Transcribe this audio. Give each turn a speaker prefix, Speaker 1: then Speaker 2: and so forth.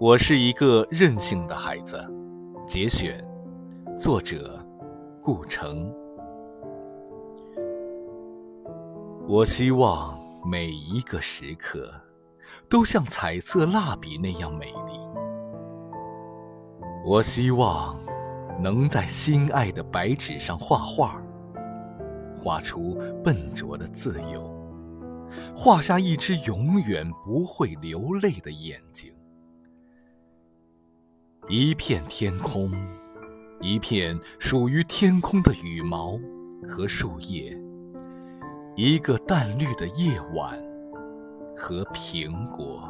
Speaker 1: 我是一个任性的孩子。节选，作者顾城。我希望每一个时刻都像彩色蜡笔那样美丽。我希望能在心爱的白纸上画画，画出笨拙的自由，画下一只永远不会流泪的眼睛。一片天空，一片属于天空的羽毛和树叶，一个淡绿的夜晚和苹果。